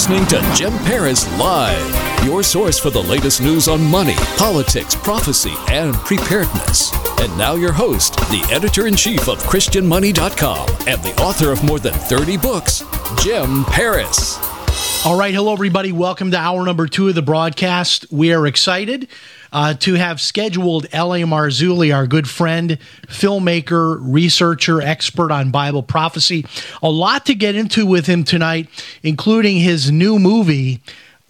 listening to Jim Paris Live, your source for the latest news on money, politics, prophecy, and preparedness. And now, your host, the editor in chief of ChristianMoney.com and the author of more than 30 books, Jim Paris. All right, hello everybody. Welcome to hour number two of the broadcast. We are excited uh, to have scheduled L.A. Marzulli, our good friend, filmmaker, researcher, expert on Bible prophecy. A lot to get into with him tonight, including his new movie,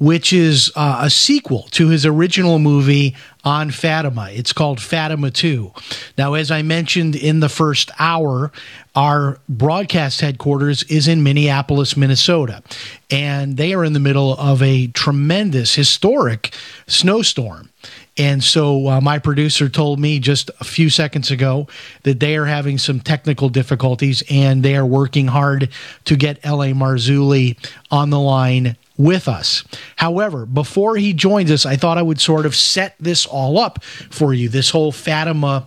which is uh, a sequel to his original movie on Fatima. It's called Fatima 2. Now, as I mentioned in the first hour, our broadcast headquarters is in Minneapolis, Minnesota, and they are in the middle of a tremendous, historic snowstorm. And so uh, my producer told me just a few seconds ago that they are having some technical difficulties and they are working hard to get L.A. Marzulli on the line with us. However, before he joins us, I thought I would sort of set this all up for you, this whole Fatima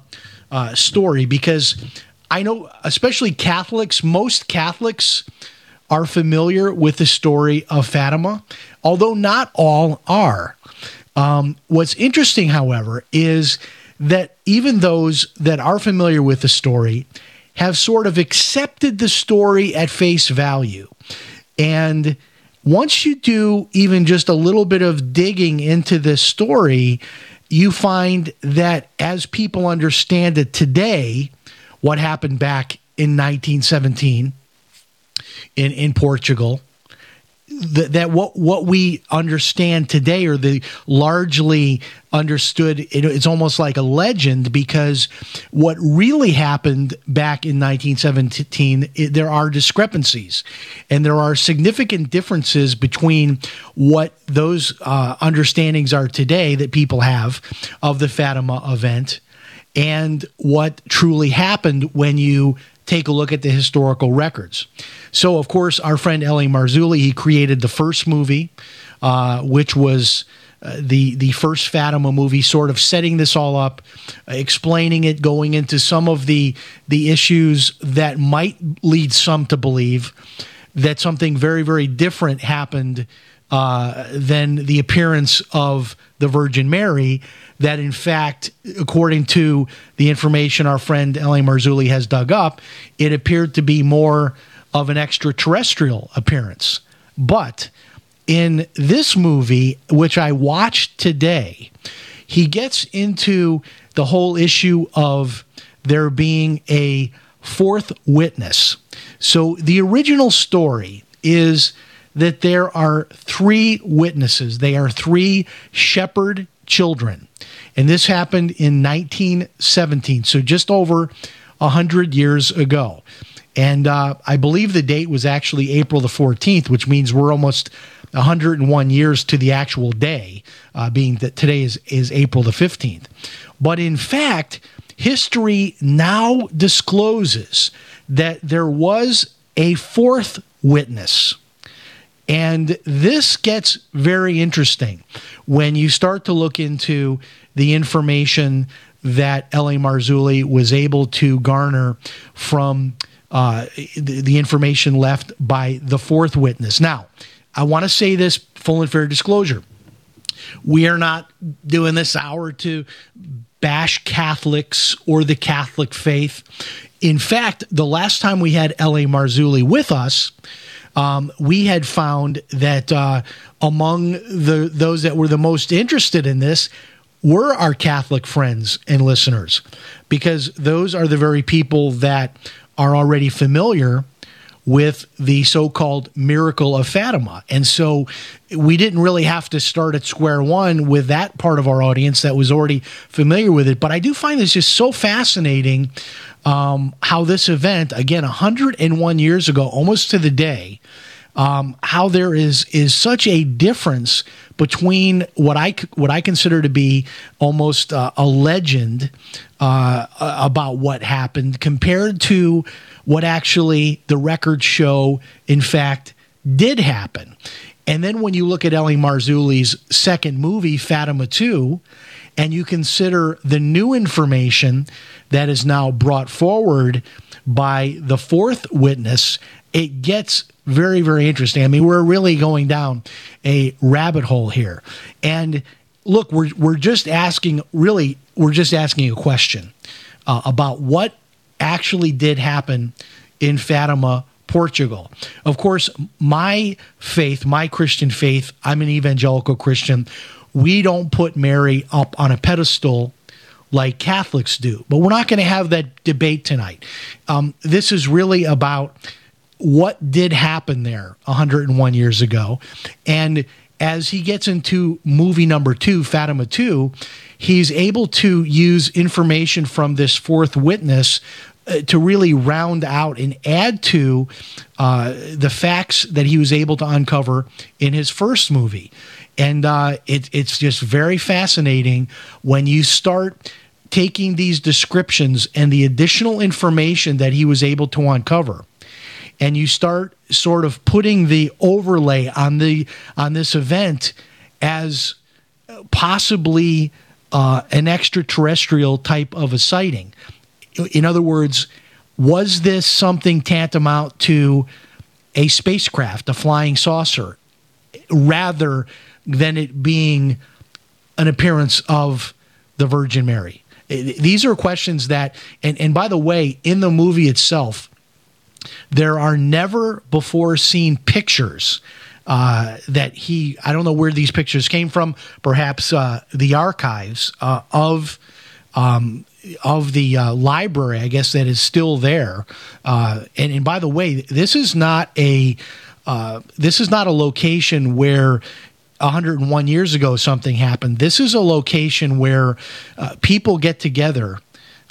uh, story, because I know, especially Catholics, most Catholics are familiar with the story of Fatima, although not all are. Um, what's interesting, however, is that even those that are familiar with the story have sort of accepted the story at face value. And once you do even just a little bit of digging into this story, you find that as people understand it today, what happened back in 1917 in, in Portugal, that, that what what we understand today or the largely understood it, it's almost like a legend because what really happened back in 1917 it, there are discrepancies and there are significant differences between what those uh, understandings are today that people have of the Fatima event and what truly happened when you take a look at the historical records. So, of course, our friend L.A. Marzulli, he created the first movie, uh, which was uh, the the first Fatima movie, sort of setting this all up, explaining it, going into some of the the issues that might lead some to believe that something very very different happened uh, than the appearance of the Virgin Mary. That, in fact, according to the information our friend L.A. Marzulli has dug up, it appeared to be more of an extraterrestrial appearance. But in this movie, which I watched today, he gets into the whole issue of there being a fourth witness. So the original story is that there are three witnesses, they are three shepherd children. And this happened in 1917, so just over 100 years ago. And uh, I believe the date was actually April the 14th, which means we're almost 101 years to the actual day, uh, being that today is, is April the 15th. But in fact, history now discloses that there was a fourth witness. And this gets very interesting when you start to look into the information that L.A. Marzulli was able to garner from uh, the, the information left by the fourth witness. Now, I want to say this full and fair disclosure. We are not doing this hour to bash Catholics or the Catholic faith. In fact, the last time we had L.A. Marzulli with us, um, we had found that uh, among the those that were the most interested in this were our Catholic friends and listeners, because those are the very people that are already familiar with the so called miracle of Fatima. And so we didn't really have to start at square one with that part of our audience that was already familiar with it. But I do find this just so fascinating um, how this event, again, 101 years ago, almost to the day, um, how there is is such a difference between what I what I consider to be almost uh, a legend uh, about what happened compared to what actually the records show, in fact, did happen. And then when you look at L.A. Marzulli's second movie, Fatima 2, and you consider the new information that is now brought forward by the fourth witness, it gets very, very interesting. I mean, we're really going down a rabbit hole here. And look, we're, we're just asking, really, we're just asking a question uh, about what actually did happen in Fatima, Portugal. Of course, my faith, my Christian faith, I'm an evangelical Christian. We don't put Mary up on a pedestal like Catholics do. But we're not going to have that debate tonight. Um, this is really about what did happen there 101 years ago. And as he gets into movie number two, Fatima 2, he's able to use information from this fourth witness to really round out and add to uh, the facts that he was able to uncover in his first movie. And uh, it, it's just very fascinating when you start taking these descriptions and the additional information that he was able to uncover and you start sort of putting the overlay on the on this event as possibly uh, an extraterrestrial type of a sighting. In other words, was this something tantamount to a spacecraft, a flying saucer, rather than it being an appearance of the Virgin Mary? These are questions that, and, and by the way, in the movie itself, there are never before seen pictures uh, that he, I don't know where these pictures came from, perhaps uh, the archives uh, of. Um, of the uh, library, I guess that is still there. Uh, and, and by the way, this is not a uh, this is not a location where 101 years ago something happened. This is a location where uh, people get together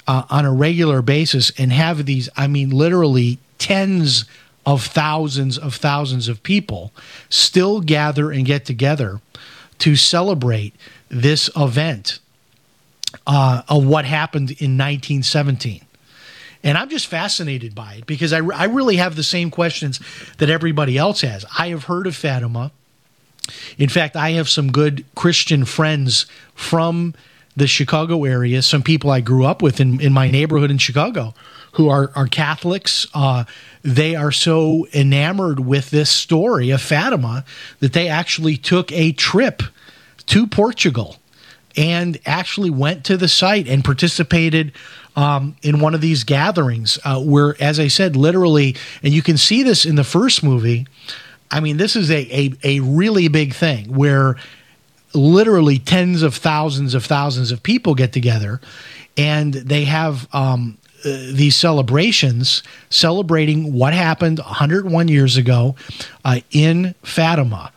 uh, on a regular basis and have these, I mean, literally tens of thousands of thousands of people still gather and get together to celebrate this event uh, of what happened in 1917. And I'm just fascinated by it because I, I really have the same questions that everybody else has. I have heard of Fatima. In fact, I have some good Christian friends from the Chicago area, some people I grew up with in, in my neighborhood in Chicago who are, are Catholics. Uh, they are so enamored with this story of Fatima that they actually took a trip to Portugal and actually went to the site and participated um, in one of these gatherings uh, where, as I said, literally, and you can see this in the first movie. I mean, this is a, a, a really big thing where literally tens of thousands of thousands of people get together and they have um, uh, these celebrations celebrating what happened 101 years ago uh, in Fatima.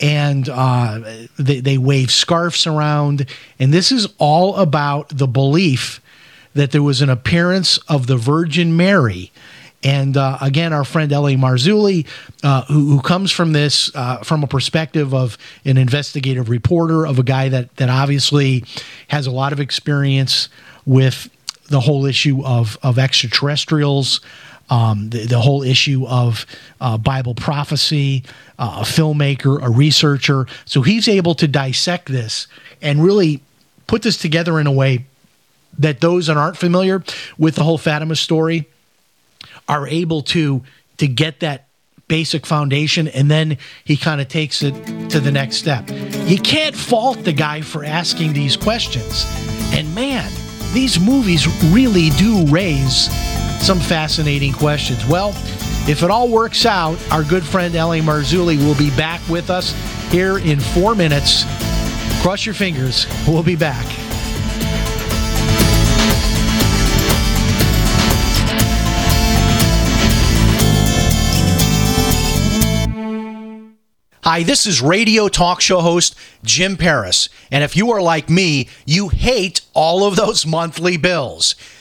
And uh, they, they wave scarfs around. And this is all about the belief that there was an appearance of the Virgin Mary. And uh, again, our friend L.A. Marzulli, uh, who, who, comes from this uh, from a perspective of an investigative reporter, of a guy that, that obviously has a lot of experience with the whole issue of of extraterrestrials, um, the, the, whole issue of uh, Bible prophecy, uh, a filmmaker, a researcher. So he's able to dissect this and really put this together in a way that those that aren't familiar with the whole Fatima story are able to to get that basic foundation and then he kind of takes it to the next step. You can't fault the guy for asking these questions. And man, these movies really do raise some fascinating questions. Well, if it all works out, our good friend L.A. Marzulli will be back with us here in four minutes. Cross your fingers. We'll be back. Hi, this is radio talk show host Jim Paris. And if you are like me, you hate all of those monthly bills.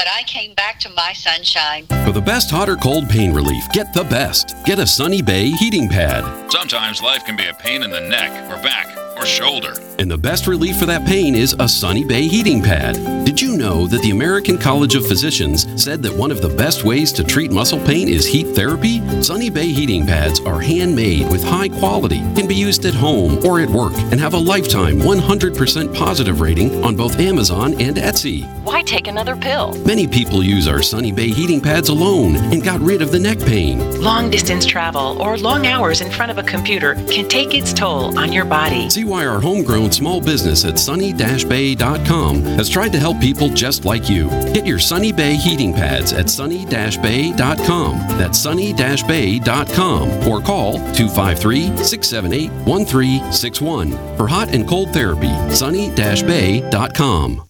but I came back to my sunshine. For the best hot or cold pain relief, get the best. Get a Sunny Bay heating pad. Sometimes life can be a pain in the neck or back or shoulder. And the best relief for that pain is a Sunny Bay heating pad. Did you know that the American College of Physicians said that one of the best ways to treat muscle pain is heat therapy? Sunny Bay heating pads are handmade with high quality, can be used at home or at work, and have a lifetime 100% positive rating on both Amazon and Etsy. Why take another pill? Many people use our Sunny Bay heating pads alone and got rid of the neck pain. Long distance travel or long hours in front of a computer can take its toll on your body. See why our homegrown small business at sunny-bay.com has tried to help people just like you. Get your Sunny Bay heating pads at sunny-bay.com. That's sunny-bay.com or call 253-678-1361 for hot and cold therapy. sunny-bay.com.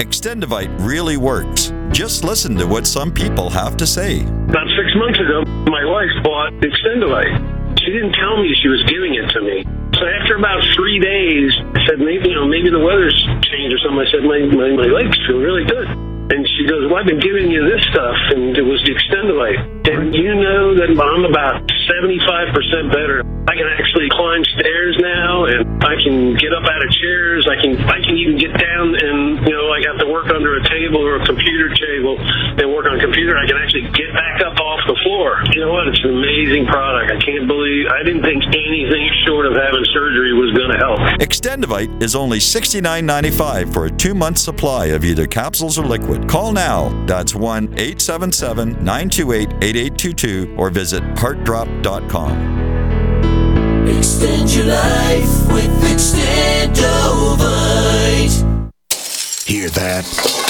Extendivite really works. Just listen to what some people have to say. About six months ago, my wife bought Extendivite. She didn't tell me she was giving it to me. So after about three days, I said, maybe, you know, maybe the weather's changed or something. I said, my, my, my legs feel really good. And she goes, well, I've been giving you this stuff, and it was the Extendivite. And you know that I'm about 75% better. I can actually climb stairs now, and I can get up out of chairs. I can I can even get down and, you know, I got to work under a table or a computer table and work on a computer. I can actually get back up off the floor. You know what? It's an amazing product. I can't believe, I didn't think anything short of having surgery was going to help. Extendivite is only $69.95 for a two month supply of either capsules or liquid. Call now. That's 1 877 928 8822 or visit heartdrop.com. Extend your life with Extendovite. Hear that?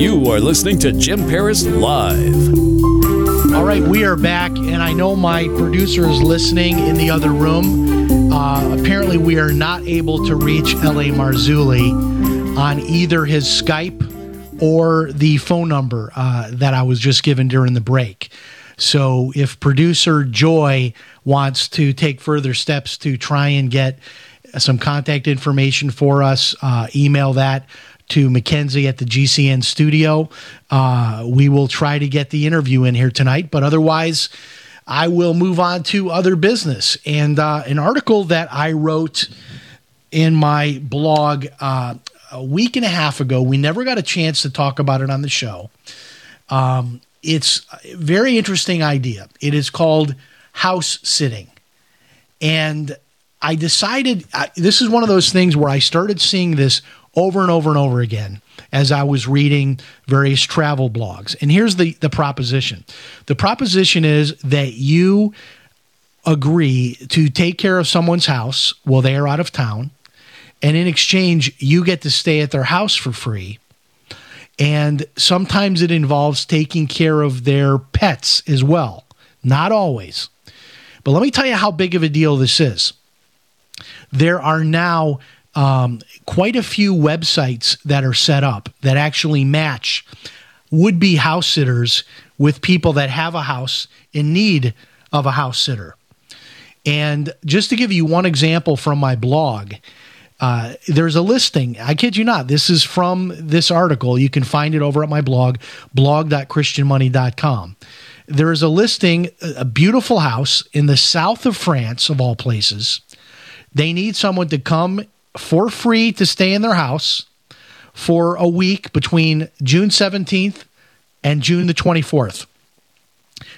You are listening to Jim Paris Live. All right, we are back, and I know my producer is listening in the other room. Uh, apparently, we are not able to reach L.A. Marzulli on either his Skype or the phone number uh, that I was just given during the break. So, if producer Joy wants to take further steps to try and get some contact information for us, uh, email that to Mackenzie at the GCN studio. Uh, we will try to get the interview in here tonight, but otherwise, I will move on to other business. And uh, an article that I wrote in my blog uh, a week and a half ago, we never got a chance to talk about it on the show. Um, it's a very interesting idea. It is called house sitting. And I decided I, this is one of those things where I started seeing this over and over and over again as I was reading various travel blogs. And here's the, the proposition the proposition is that you agree to take care of someone's house while they are out of town. And in exchange, you get to stay at their house for free. And sometimes it involves taking care of their pets as well. Not always. But let me tell you how big of a deal this is. There are now um, quite a few websites that are set up that actually match would be house sitters with people that have a house in need of a house sitter. And just to give you one example from my blog, uh, there's a listing. I kid you not. This is from this article. You can find it over at my blog, blog.christianmoney.com. There is a listing, a beautiful house in the south of France, of all places. They need someone to come for free to stay in their house for a week between June 17th and June the 24th.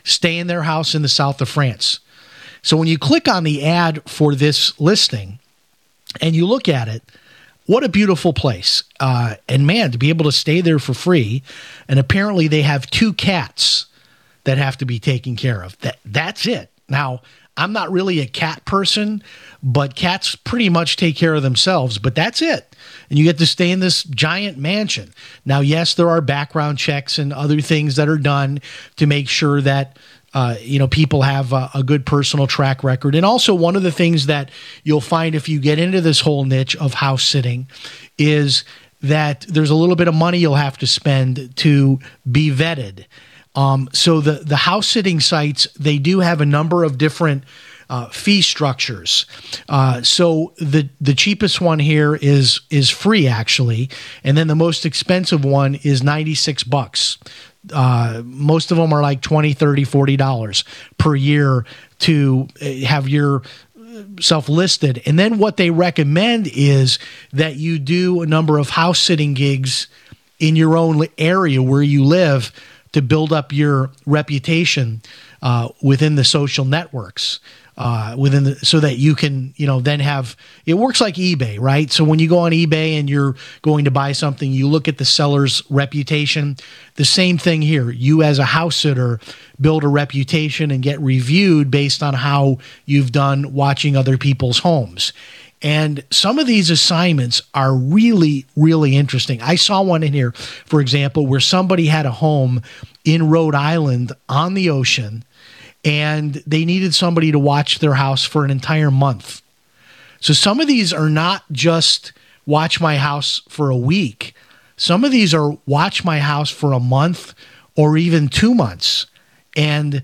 Stay in their house in the south of France. So when you click on the ad for this listing and you look at it, what a beautiful place. Uh, and man, to be able to stay there for free. And apparently they have two cats that have to be taken care of. That that's it. Now, I'm not really a cat person, but cats pretty much take care of themselves, but that's it. And you get to stay in this giant mansion. Now, yes, there are background checks and other things that are done to make sure that uh, you know people have a, a, good personal track record and also one of the things that you'll find if you get into this whole niche of house sitting is that there's a little bit of money you'll have to spend to be vetted um, so the the house sitting sites they do have a number of different uh, fee structures. Uh, so the the cheapest one here is is free actually, and then the most expensive one is ninety six bucks. Uh, most of them are like 20 30 40 dollars per year to uh, have your self listed and then what they recommend is that you do a number of house sitting gigs in your own area where you live to build up your reputation uh, within the social networks uh, within the, so that you can you know then have it works like ebay right? So when you go on ebay and you're going to buy something you look at the seller's reputation. The same thing here. You as a house sitter build a reputation and get reviewed based on how you've done watching other people's homes. And some of these assignments are really, really interesting. I saw one in here, for example, where somebody had a home in Rhode Island on the ocean and they needed somebody to watch their house for an entire month. So some of these are not just watch my house for a week. Some of these are watch my house for a month or even two months. And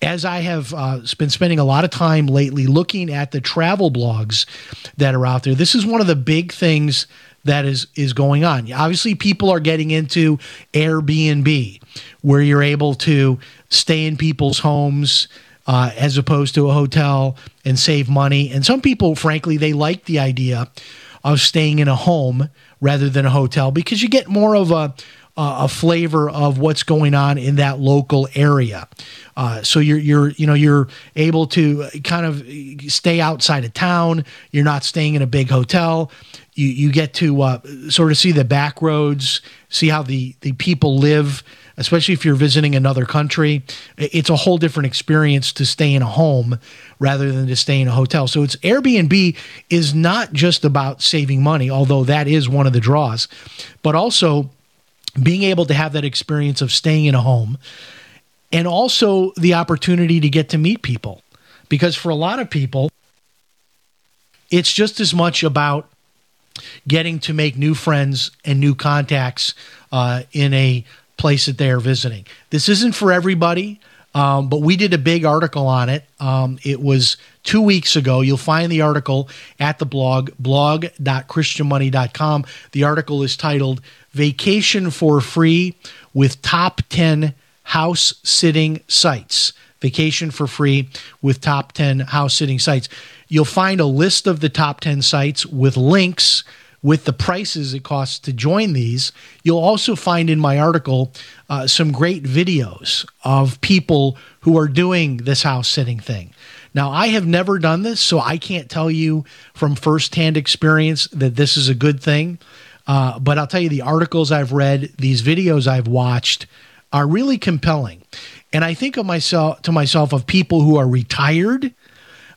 as I have uh, been spending a lot of time lately looking at the travel blogs that are out there, this is one of the big things that is is going on. Obviously, people are getting into Airbnb, where you're able to stay in people's homes uh, as opposed to a hotel and save money. And some people, frankly, they like the idea of staying in a home rather than a hotel because you get more of a a flavor of what's going on in that local area. Uh, so you're you're you know you're able to kind of stay outside of town. You're not staying in a big hotel. You you get to uh, sort of see the back roads, see how the the people live especially if you're visiting another country. It's a whole different experience to stay in a home rather than to stay in a hotel. So it's Airbnb is not just about saving money, although that is one of the draws, but also being able to have that experience of staying in a home and also the opportunity to get to meet people. Because for a lot of people, it's just as much about getting to make new friends and new contacts uh, in a place that they are visiting. This isn't for everybody, um, but we did a big article on it. Um, it was two weeks ago. You'll find the article at the blog, blog.christianmoney.com. The article is titled Vacation for Free with Top 10 House Sitting Sites. Vacation for Free with Top 10 House Sitting Sites. You'll find a list of the top 10 sites with links with the prices it costs to join these. You'll also find in my article uh, some great videos of people who are doing this house sitting thing. Now, I have never done this, so I can't tell you from firsthand experience that this is a good thing. Uh, but I'll tell you, the articles I've read, these videos I've watched, are really compelling. And I think of myself to myself of people who are retired,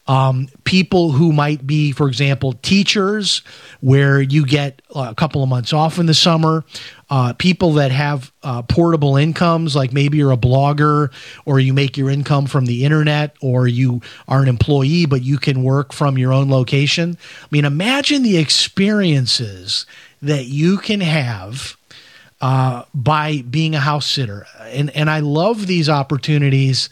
um, people who might be, for example, teachers, where you get a couple of months off in the summer, uh, people that have uh, portable incomes, like maybe you're a blogger or you make your income from the internet or you are an employee, but you can work from your own location. I mean, imagine the experiences that you can have uh, by being a house sitter. And, and I love these opportunities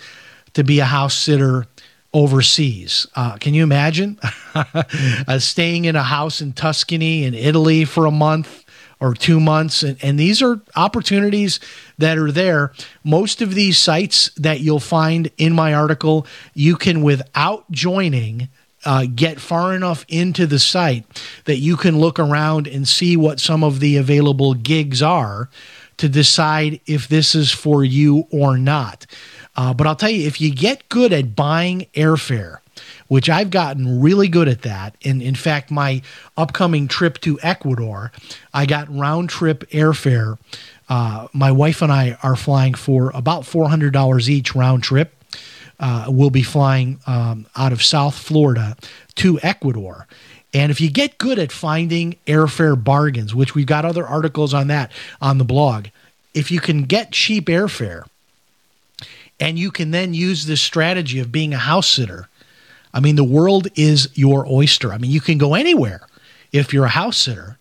to be a house sitter overseas. Uh, can you imagine uh, staying in a house in Tuscany in Italy for a month or two months? And, and these are opportunities that are there. Most of these sites that you'll find in my article, you can, without joining, uh, get far enough into the site that you can look around and see what some of the available gigs are to decide if this is for you or not. Uh, but I'll tell you, if you get good at buying airfare, which I've gotten really good at that. And in fact, my upcoming trip to Ecuador, I got round trip airfare. Uh, my wife and I are flying for about $400 each round trip. Uh, we'll be flying um, out of South Florida to Ecuador. And if you get good at finding airfare bargains, which we've got other articles on that on the blog, if you can get cheap airfare, and you can then use this strategy of being a house sitter. I mean, the world is your oyster. I mean, you can go anywhere if you're a house sitter.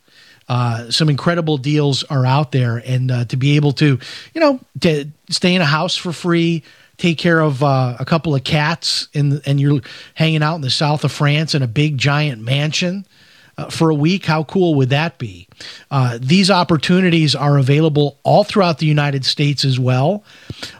Uh, some incredible deals are out there, and uh, to be able to, you know, to stay in a house for free, take care of uh, a couple of cats, in, and you're hanging out in the south of France in a big giant mansion uh, for a week. How cool would that be? Uh, these opportunities are available all throughout the United States as well,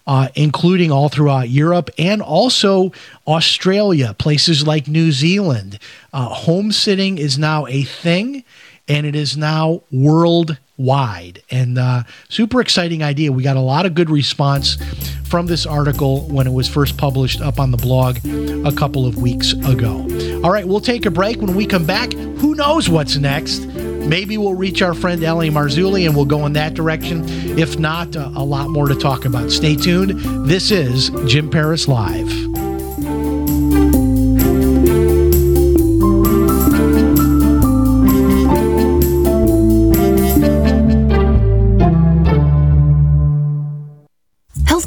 uh, including all throughout Europe and also Australia, places like New Zealand. Uh, home is now a thing and it is now worldwide. And uh, super exciting idea. We got a lot of good response from this article when it was first published up on the blog a couple of weeks ago. All right, we'll take a break. When we come back, who knows what's next? Maybe we'll reach our friend L.A. Marzulli and we'll go in that direction. If not, uh, a lot more to talk about. Stay tuned. This is Jim Paris Live.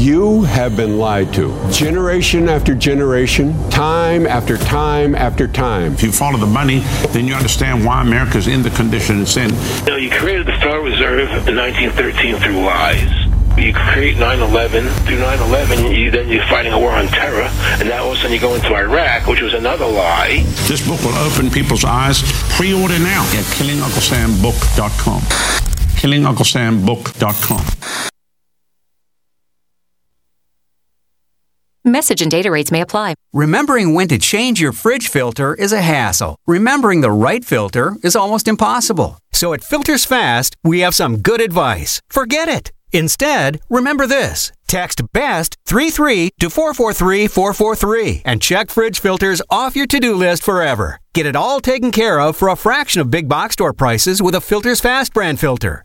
You have been lied to generation after generation, time after time after time. If you follow the money, then you understand why America's in the condition it's in. You know, you created the Federal Reserve in 1913 through lies. You create 9/11 through 9/11. You, then you're fighting a war on terror, and now all of a sudden you go into Iraq, which was another lie. This book will open people's eyes. Pre-order now at KillingUncleSamBook.com. KillingUncleSamBook.com. Message and data rates may apply. Remembering when to change your fridge filter is a hassle. Remembering the right filter is almost impossible. So at Filters Fast, we have some good advice. Forget it. Instead, remember this. Text BEST 33 to 443 443 and check fridge filters off your to do list forever. Get it all taken care of for a fraction of big box store prices with a Filters Fast brand filter.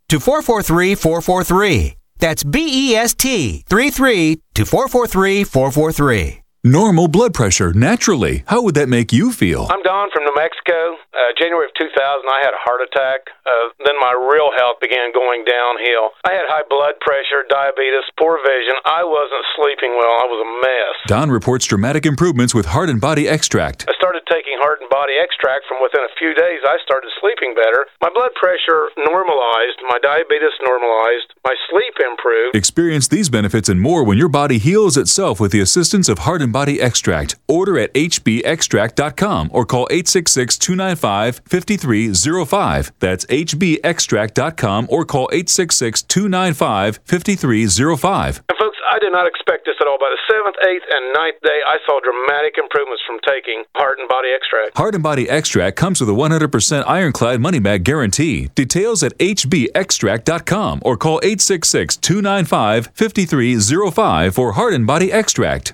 to 443 443. That's B E S T 33 to 443 443. Normal blood pressure, naturally. How would that make you feel? I'm Don from New Mexico. Uh, January of 2000, I had a heart attack. Uh, then my real health began going downhill. I had high blood pressure, diabetes, poor vision. I wasn't sleeping well. I was a mess. Don reports dramatic improvements with Heart and Body Extract. I started taking Heart and Body Extract. From within a few days, I started sleeping better. My blood pressure normalized. My diabetes normalized. My sleep improved. Experience these benefits and more when your body heals itself with the assistance of Heart and Body Extract. Order at hbextract.com or call 866 295 5305. That's hbextract.com or call 866 295 5305. I did not expect this at all. By the seventh, eighth, and ninth day, I saw dramatic improvements from taking Heart and Body Extract. Heart and Body Extract comes with a 100% ironclad money back guarantee. Details at hbextract.com or call 866 295 5305 for Heart and Body Extract.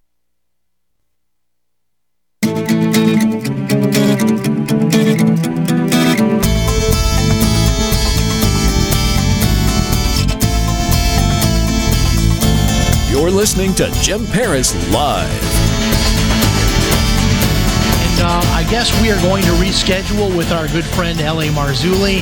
You're listening to Jim Paris Live. And uh, I guess we are going to reschedule with our good friend L.A. Marzulli.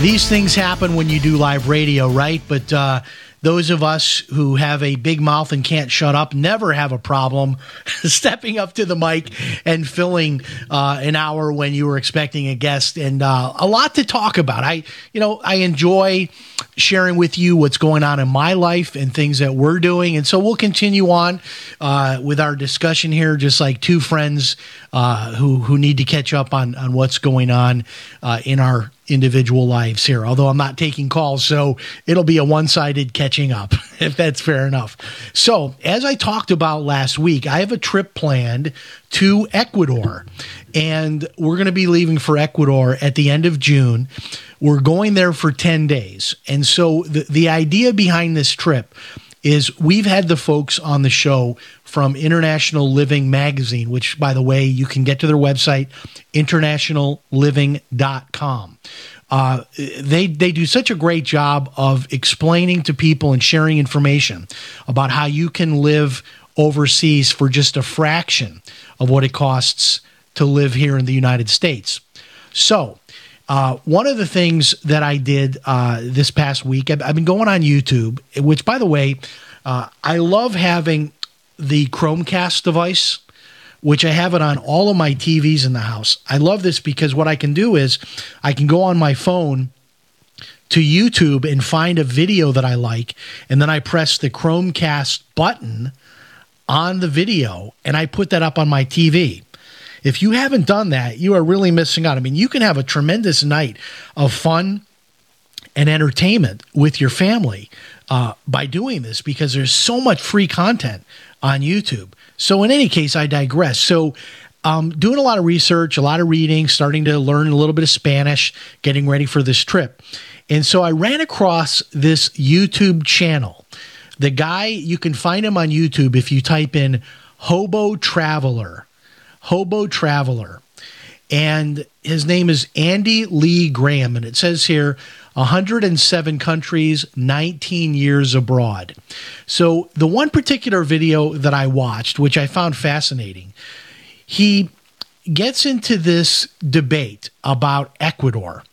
These things happen when you do live radio, right? But uh, those of us who have a big mouth and can't shut up never have a problem stepping up to the mic and filling uh, an hour when you were expecting a guest and uh, a lot to talk about. I, you know, I enjoy sharing with you what's going on in my life and things that we're doing, and so we'll continue on uh, with our discussion here, just like two friends uh, who who need to catch up on on what's going on uh, in our individual lives here. Although I'm not taking calls, so it'll be a one sided catching up, if that's fair enough. So, as I talked about last week, I have a trip planned to Ecuador, and we're going to be leaving for Ecuador at the end of June. We're going there for 10 days. And so, the, the idea behind this trip is we've had the folks on the show from International Living Magazine, which, by the way, you can get to their website, internationalliving.com. Uh, they they do such a great job of explaining to people and sharing information about how you can live overseas for just a fraction of what it costs to live here in the United States. So, uh, one of the things that I did uh, this past week, I've, I've, been going on YouTube, which, by the way, uh, I love having the Chromecast device, which I have it on all of my TVs in the house. I love this because what I can do is I can go on my phone to YouTube and find a video that I like, and then I press the Chromecast button on the video and I put that up on my TV. If you haven't done that, you are really missing out. I mean, you can have a tremendous night of fun and entertainment with your family uh, by doing this because there's so much free content on YouTube. So, in any case, I digress. So, um, doing a lot of research, a lot of reading, starting to learn a little bit of Spanish, getting ready for this trip. And so I ran across this YouTube channel. The guy, you can find him on YouTube if you type in Hobo Traveler. Hobo Traveler. And his name is Andy Lee Graham. And it says here 107 countries, 19 years abroad. So, the one particular video that I watched, which I found fascinating, he gets into this debate about Ecuador.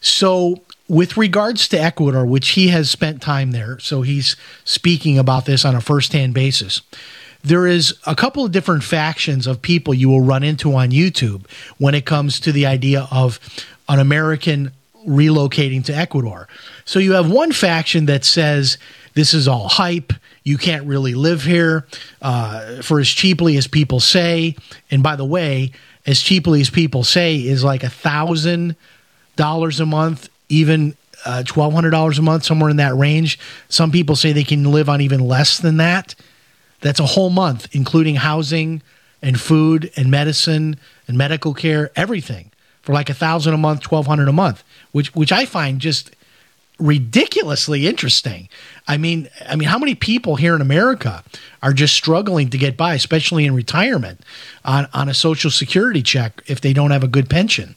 So, with regards to Ecuador, which he has spent time there, so he's speaking about this on a first-hand basis. There is a couple of different factions of people you will run into on YouTube when it comes to the idea of an American relocating to Ecuador. So you have one faction that says this is all hype. You can't really live here uh, for as cheaply as people say. And by the way, as cheaply as people say is like a thousand dollars a month even uh, $1,200 a month, somewhere in that range. Some people say they can live on even less than that. That's a whole month, including housing and food and medicine and medical care, everything for like a thousand a month, twelve hundred a month, which which I find just ridiculously interesting. I mean, I mean, how many people here in America are just struggling to get by, especially in retirement, on, on a social security check if they don't have a good pension?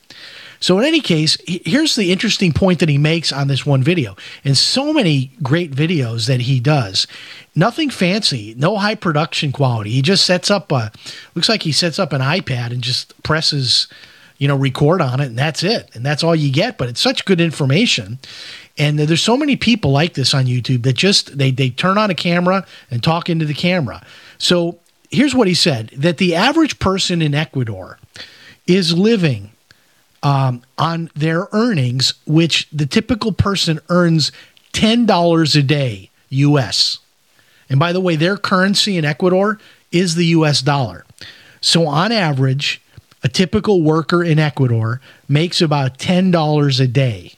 So, in any case, here's the interesting point that he makes on this one video. And so many great videos that he does. Nothing fancy, no high production quality. He just sets up a, looks like he sets up an iPad and just presses, you know, record on it, and that's it. And that's all you get. But it's such good information. And there's so many people like this on YouTube that just they they turn on a camera and talk into the camera. So here's what he said: that the average person in Ecuador is living um, on their earnings, which the typical person earns $10 a day US. And by the way, their currency in Ecuador is the US dollar. So on average, a typical worker in Ecuador makes about $10 a day.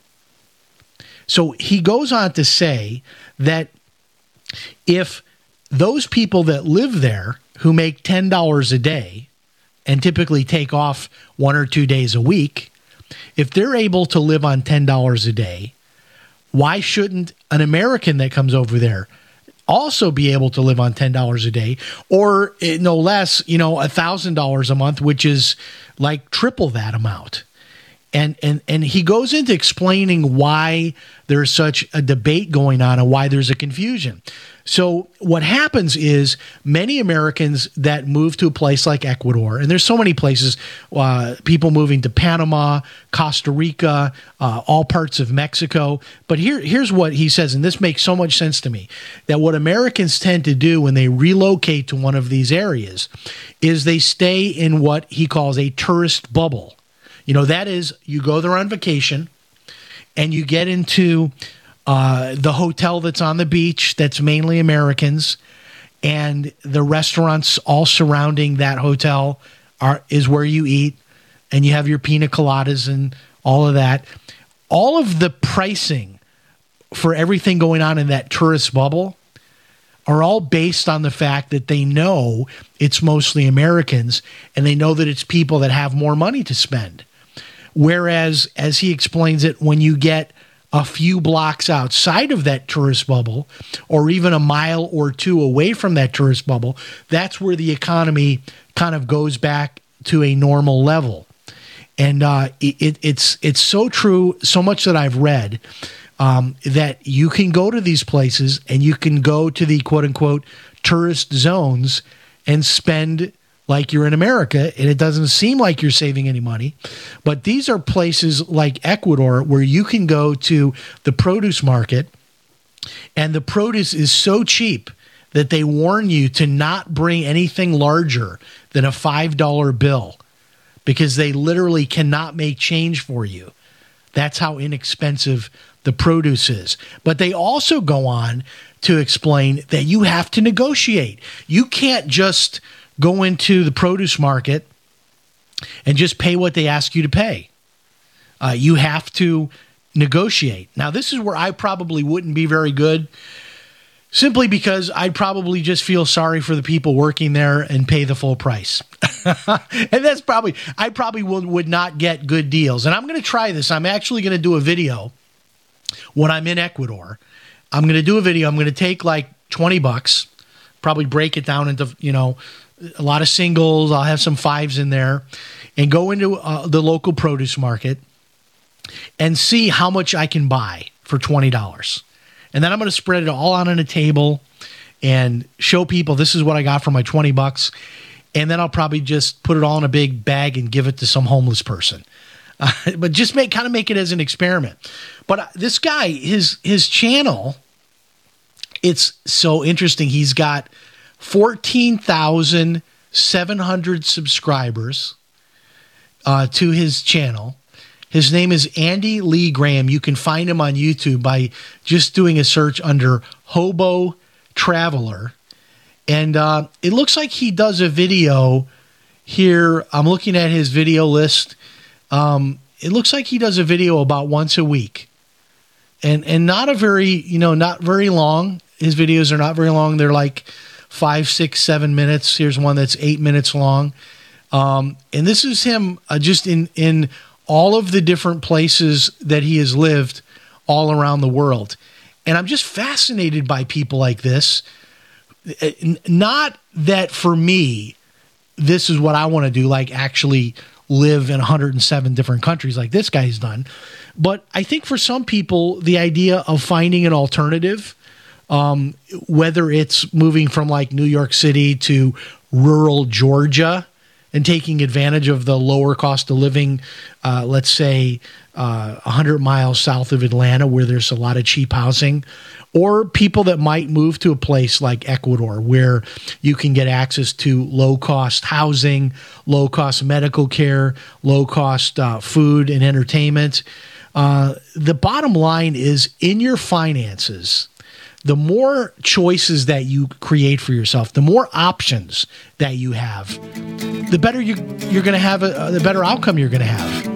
So he goes on to say that if those people that live there who make $10 a day and typically take off one or two days a week, if they're able to live on $10 a day, why shouldn't an American that comes over there also be able to live on $10 a day or eh, no less, you know, $1,000 a month, which is like triple that amount? and and and he goes into explaining why there's such a debate going on and why there's a confusion. So what happens is many Americans that move to a place like Ecuador, and there's so many places, uh, people moving to Panama, Costa Rica, uh, all parts of Mexico. But here, here's what he says, and this makes so much sense to me: that what Americans tend to do when they relocate to one of these areas is they stay in what he calls a tourist bubble. You know, that is, you go there on vacation and you get into uh, the hotel that's on the beach that's mainly Americans, and the restaurants all surrounding that hotel are is where you eat, and you have your pina coladas and all of that. All of the pricing for everything going on in that tourist bubble are all based on the fact that they know it's mostly Americans and they know that it's people that have more money to spend. Whereas, as he explains it, when you get a few blocks outside of that tourist bubble, or even a mile or two away from that tourist bubble, that's where the economy kind of goes back to a normal level. And uh, it, it's it's so true, so much that I've read um, that you can go to these places and you can go to the quote unquote tourist zones and spend like you're in America and it doesn't seem like you're saving any money. But these are places like Ecuador where you can go to the produce market and the produce is so cheap that they warn you to not bring anything larger than a $5 bill because they literally cannot make change for you. That's how inexpensive the produce is. But they also go on to explain that you have to negotiate. You can't just go into the produce market and just pay what they ask you to pay. Uh, you have to negotiate. Now, this is where I probably wouldn't be very good simply because I'd probably just feel sorry for the people working there and pay the full price. and that's probably, I probably would, would not get good deals. And I'm going to try this. I'm actually going to do a video when I'm in Ecuador. I'm going to do a video. I'm going to take like 20 bucks, probably break it down into, you know, a lot of singles. I'll have some fives in there, and go into uh, the local produce market and see how much I can buy for twenty dollars, and then I'm going to spread it all out on a table and show people this is what I got for my twenty bucks, and then I'll probably just put it all in a big bag and give it to some homeless person. uh, but just make kind of make it as an experiment. But uh, this guy, his his channel, it's so interesting. He's got fourteen thousand seven hundred subscribers uh, to his channel. His name is Andy Lee Graham. You can find him on YouTube by just doing a search under Hobo Traveler. And uh, it looks like he does a video here. I'm looking at his video list. Um, it looks like he does a video about once a week. And, and not a very, you know, not very long. His videos are not very long. They're like five, six, seven minutes. Here's one that's eight minutes long. Um, and this is him uh, just in, in all of the different places that he has lived all around the world. And I'm just fascinated by people like this. Uh, not that for me, this is what I want to do, like actually live in 107 different countries like this guy's done. But I think for some people, the idea of finding an alternative, um, whether it's moving from like New York City to rural Georgia, and taking advantage of the lower cost of living, uh, let's say uh, 100 miles south of Atlanta, where there's a lot of cheap housing, or people that might move to a place like Ecuador, where you can get access to low cost housing, low cost medical care, low cost uh, food and entertainment. Uh, the bottom line is in your finances, the more choices that you create for yourself, the more options that you have, the better you, you're going to have, a, the better outcome you're going to have.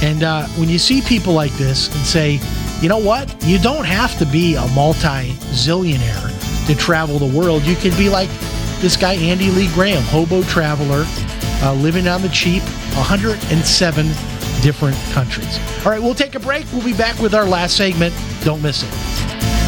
And uh, when you see people like this and say, you know what, you don't have to be a multi zillionaire to travel the world. You can be like this guy, Andy Lee Graham, hobo traveler, uh, living on the cheap, 107 different countries. All right, we'll take a break. We'll be back with our last segment. Don't miss it.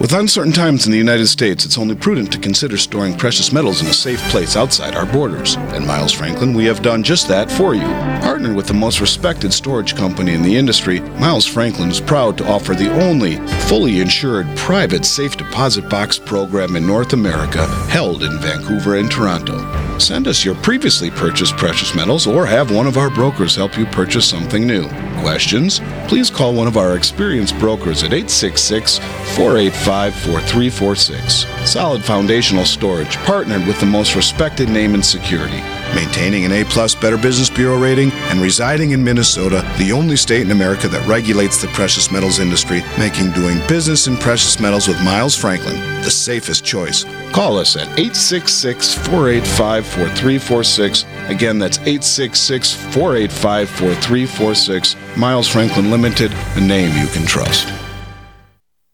With uncertain times in the United States, it's only prudent to consider storing precious metals in a safe place outside our borders. At Miles Franklin, we have done just that for you. Partnered with the most respected storage company in the industry, Miles Franklin is proud to offer the only fully insured private safe deposit box program in North America held in Vancouver and Toronto. Send us your previously purchased precious metals or have one of our brokers help you purchase something new. Questions? Please call one of our experienced brokers at 866 485 4346. Solid foundational storage, partnered with the most respected name in security. Maintaining an A plus Better Business Bureau rating and residing in Minnesota, the only state in America that regulates the precious metals industry, making doing business in precious metals with Miles Franklin the safest choice. Call us at 866 485 4346. Again, that's 866 485 4346. Miles Franklin Limited, a name you can trust.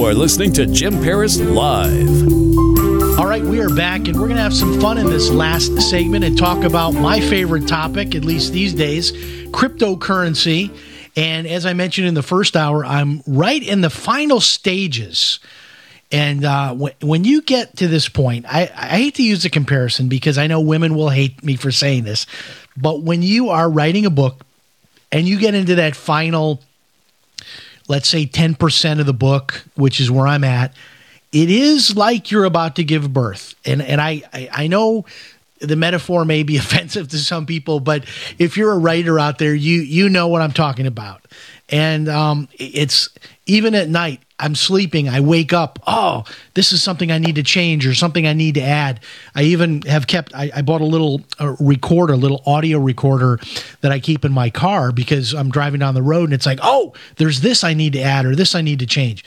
You are listening to Jim Paris Live. All right, we are back, and we're going to have some fun in this last segment and talk about my favorite topic, at least these days cryptocurrency. And as I mentioned in the first hour, I'm right in the final stages. And uh, when, when you get to this point, I, I hate to use a comparison because I know women will hate me for saying this, but when you are writing a book and you get into that final let's say 10% of the book, which is where I'm at, it is like you're about to give birth. And and I, I, I know the metaphor may be offensive to some people, but if you're a writer out there, you you know what I'm talking about. And um, it's even at night, I'm sleeping, I wake up, oh, this is something I need to change or something I need to add. I even have kept, I, I bought a little uh, recorder, a little audio recorder that I keep in my car because I'm driving down the road and it's like, oh, there's this I need to add or this I need to change.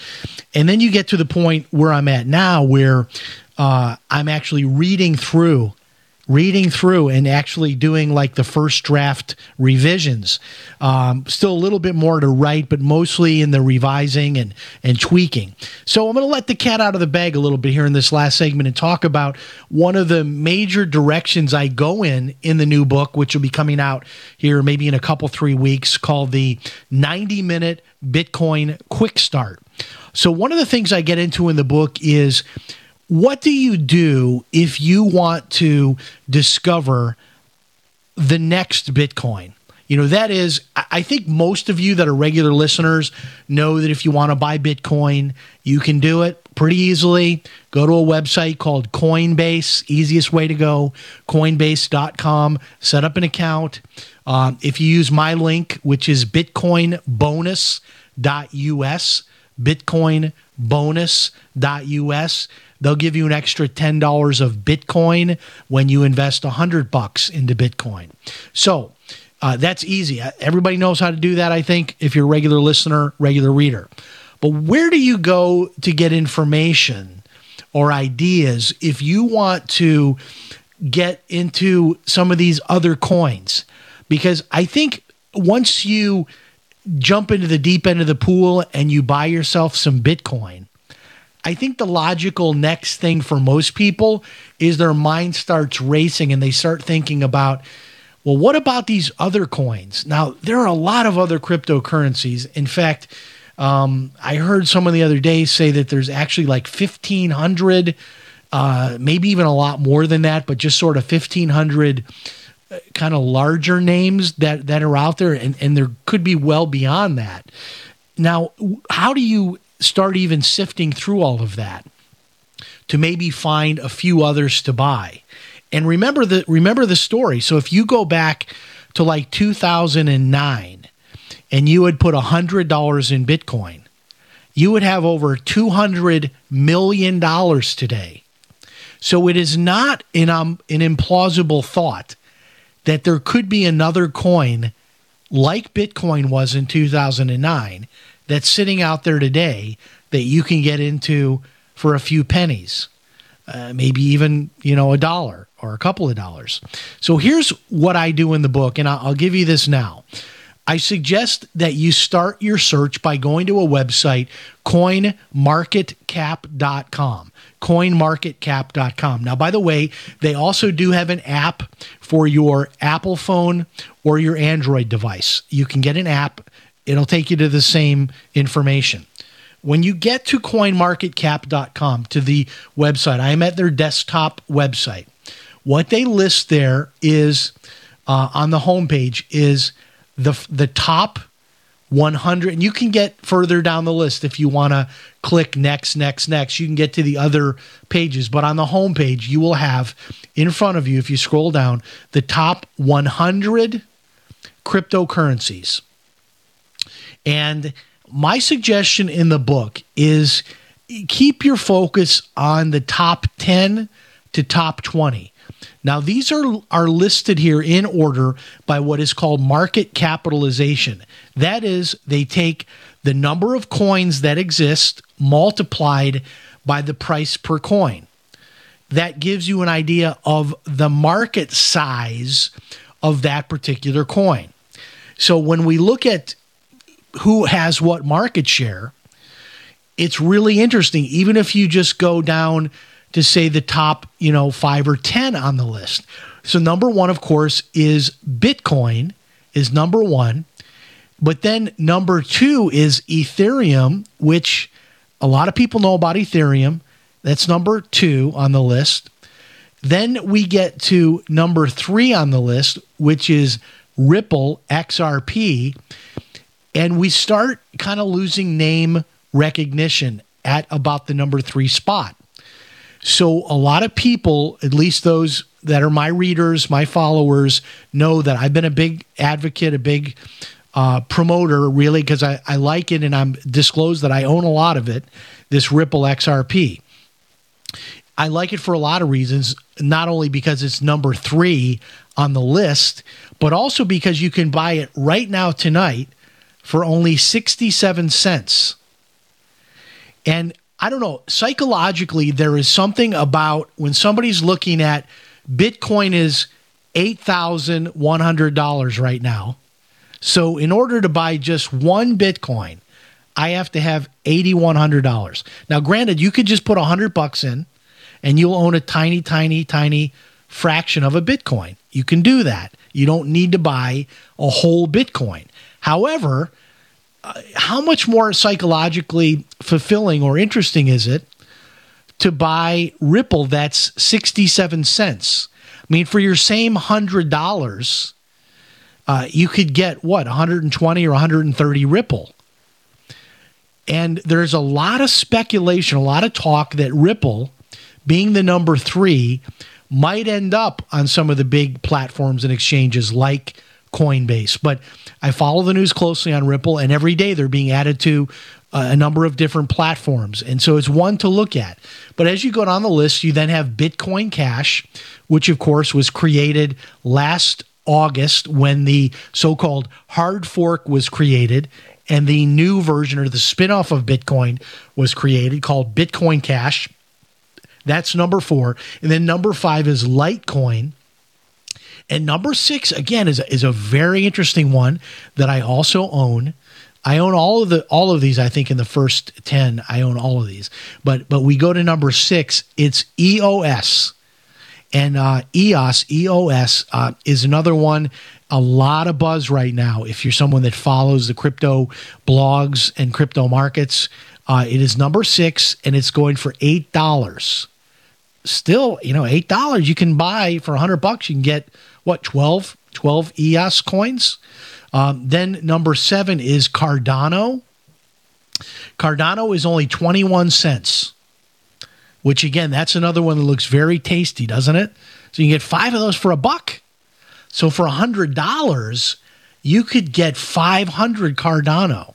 And then you get to the point where I'm at now where uh, I'm actually reading through reading through and actually doing like the first draft revisions. Um, still a little bit more to write, but mostly in the revising and, and tweaking. So I'm going to let the cat out of the bag a little bit here in this last segment and talk about one of the major directions I go in in the new book, which will be coming out here maybe in a couple, three weeks, called the 90 minute Bitcoin quick start. So one of the things I get into in the book is what do you do if you want to discover the next Bitcoin? You know, that is, I think most of you that are regular listeners know that if you want to buy Bitcoin, you can do it pretty easily. Go to a website called Coinbase, easiest way to go, coinbase.com, set up an account. Um, if you use my link, which is bitcoinbonus.us, bitcoinbonus.us, they'll give you an extra $10 of Bitcoin when you invest 100 bucks into Bitcoin. So, uh, that's easy. Everybody knows how to do that, I think, if you're a regular listener, regular reader. But where do you go to get information or ideas if you want to get into some of these other coins? Because I think once you jump into the deep end of the pool and you buy yourself some Bitcoin, I think the logical next thing for most people is their mind starts racing and they start thinking about, well, what about these other coins? Now, there are a lot of other cryptocurrencies. In fact, um, I heard someone the other day say that there's actually like 1,500, uh, maybe even a lot more than that, but just sort of 1,500 uh, kind of larger names that, that are out there, and, and there could be well beyond that. Now, how do you start even sifting through all of that to maybe find a few others to buy? And remember the remember the story. So if you go back to like 2009 and you would put $100 in Bitcoin, you would have over $200 million today. So it is not an, um, an implausible thought that there could be another coin like Bitcoin was in 2009 that's sitting out there today that you can get into for a few pennies, uh, maybe even you know a dollar or a couple of dollars. So here's what I do in the book, and I'll, give you this now. I suggest that you start your search by going to a website, coinmarketcap.com. Coinmarketcap.com. Now, by the way, they also do have an app for your Apple phone or your Android device. You can get an app, it'll take you to the same information. When you get to coinmarketcap.com, to the website, I am at their desktop website. What they list there is uh, on the homepage is the the top 100 and you can get further down the list if you want to click next next next you can get to the other pages but on the home page you will have in front of you if you scroll down the top 100 cryptocurrencies and my suggestion in the book is keep your focus on the top 10 to top 20 now, these are, are listed here in order by what is called market capitalization. That is, they take the number of coins that exist multiplied by the price per coin. That gives you an idea of the market size of that particular coin. So when we look at who has what market share, it's really interesting. Even if you just go down to say the top, you know, five or 10 on the list. So, number one, of course, is Bitcoin, is number one. But then number two is Ethereum, which a lot of people know about Ethereum. That's number two on the list. Then we get to number three on the list, which is Ripple XRP. And we start kind of losing name recognition at about the number three spot. So a lot of people, at least those that are my readers, my followers, know that I've been a big advocate, a big uh, promoter, really, because I, I like it and I'm disclosed that I own a lot of it, this Ripple XRP. I like it for a lot of reasons, not only because it's number three on the list, but also because you can buy it right now tonight for only 67 cents. And I don't know, psychologically, there is something about when somebody's looking at Bitcoin is $8,100 right now. So, in order to buy just one Bitcoin, I have to have $8,100. Now, granted, you could just put 100 bucks in and you'll own a tiny, tiny, tiny fraction of a Bitcoin. You can do that. You don't need to buy a whole Bitcoin. However, how much more psychologically fulfilling or interesting is it to buy Ripple that's 67 cents? I mean, for your same $100, uh, you could get what, 120 or 130 Ripple. And there's a lot of speculation, a lot of talk that Ripple, being the number three, might end up on some of the big platforms and exchanges like Coinbase. But I follow the news closely on Ripple, and every day they're being added to uh, a number of different platforms. And so it's one to look at. But as you go down the list, you then have Bitcoin Cash, which of course was created last August when the so called hard fork was created and the new version or the spinoff of Bitcoin was created called Bitcoin Cash. That's number four. And then number five is Litecoin and number six, again, is, is a very interesting one that I also own. I own all of the all of these. I think in the first ten, I own all of these. But but we go to number six. It's EOS, and uh, EOS EOS uh, is another one. A lot of buzz right now. If you're someone that follows the crypto blogs and crypto markets, uh, it is number six, and it's going for eight dollars. Still, you know, eight dollars you can buy for a hundred bucks. You can get what 12 12 EOS coins. Um, then number seven is Cardano. Cardano is only 21 cents, which again, that's another one that looks very tasty, doesn't it? So you can get five of those for a buck. So for a hundred dollars, you could get 500 Cardano.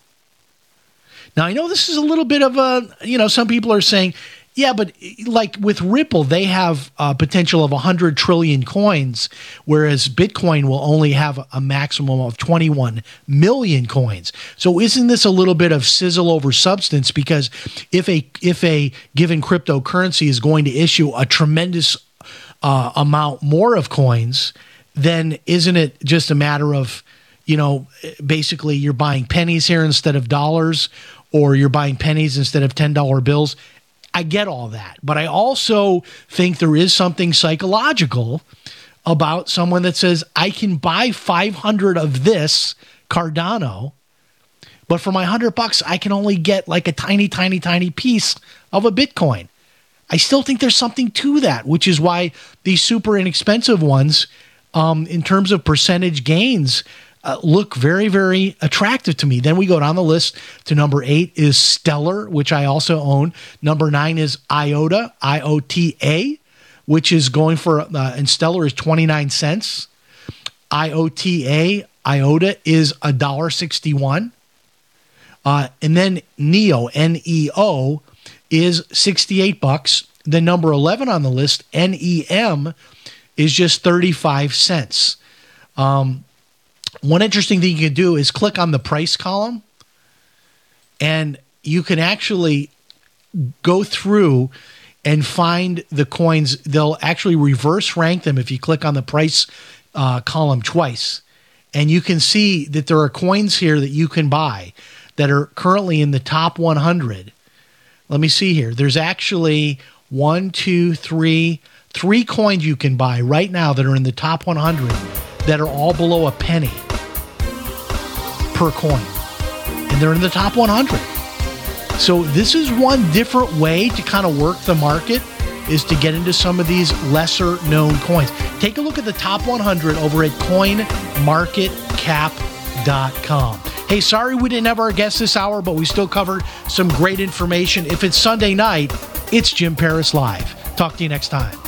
Now I know this is a little bit of a, you know, some people are saying, Yeah, but like with Ripple, they have a potential of 100 trillion coins, whereas Bitcoin will only have a maximum of 21 million coins. So isn't this a little bit of sizzle over substance? Because if a if a given cryptocurrency is going to issue a tremendous uh, amount more of coins, then isn't it just a matter of you know basically you're buying pennies here instead of dollars, or you're buying pennies instead of ten dollar bills? I get all that. But I also think there is something psychological about someone that says, I can buy 500 of this Cardano, but for my 100 bucks, I can only get like a tiny, tiny, tiny piece of a Bitcoin. I still think there's something to that, which is why these super inexpensive ones, um, in terms of percentage gains, uh, look very, very attractive to me. Then we go down the list to number eight is Stellar, which I also own. Number nine is IOTA, I O T A, which is going for, uh, and Stellar is 29 cents. IOTA, IOTA is a $1.61. Uh, and then NEO, N E O, is 68 bucks. The number 11 on the list, NEM, is just 35 cents. Um, one interesting thing you can do is click on the price column and you can actually go through and find the coins. They'll actually reverse rank them if you click on the price uh, column twice. And you can see that there are coins here that you can buy that are currently in the top 100. Let me see here. There's actually one, two, three, three coins you can buy right now that are in the top 100 that are all below a penny per coin. And they're in the top 100. So this is one different way to kind of work the market is to get into some of these lesser known coins. Take a look at the top 100 over at coinmarketcap.com. Hey, sorry we didn't have our guest this hour, but we still covered some great information. If it's Sunday night, it's Jim Paris Live. Talk to you next time.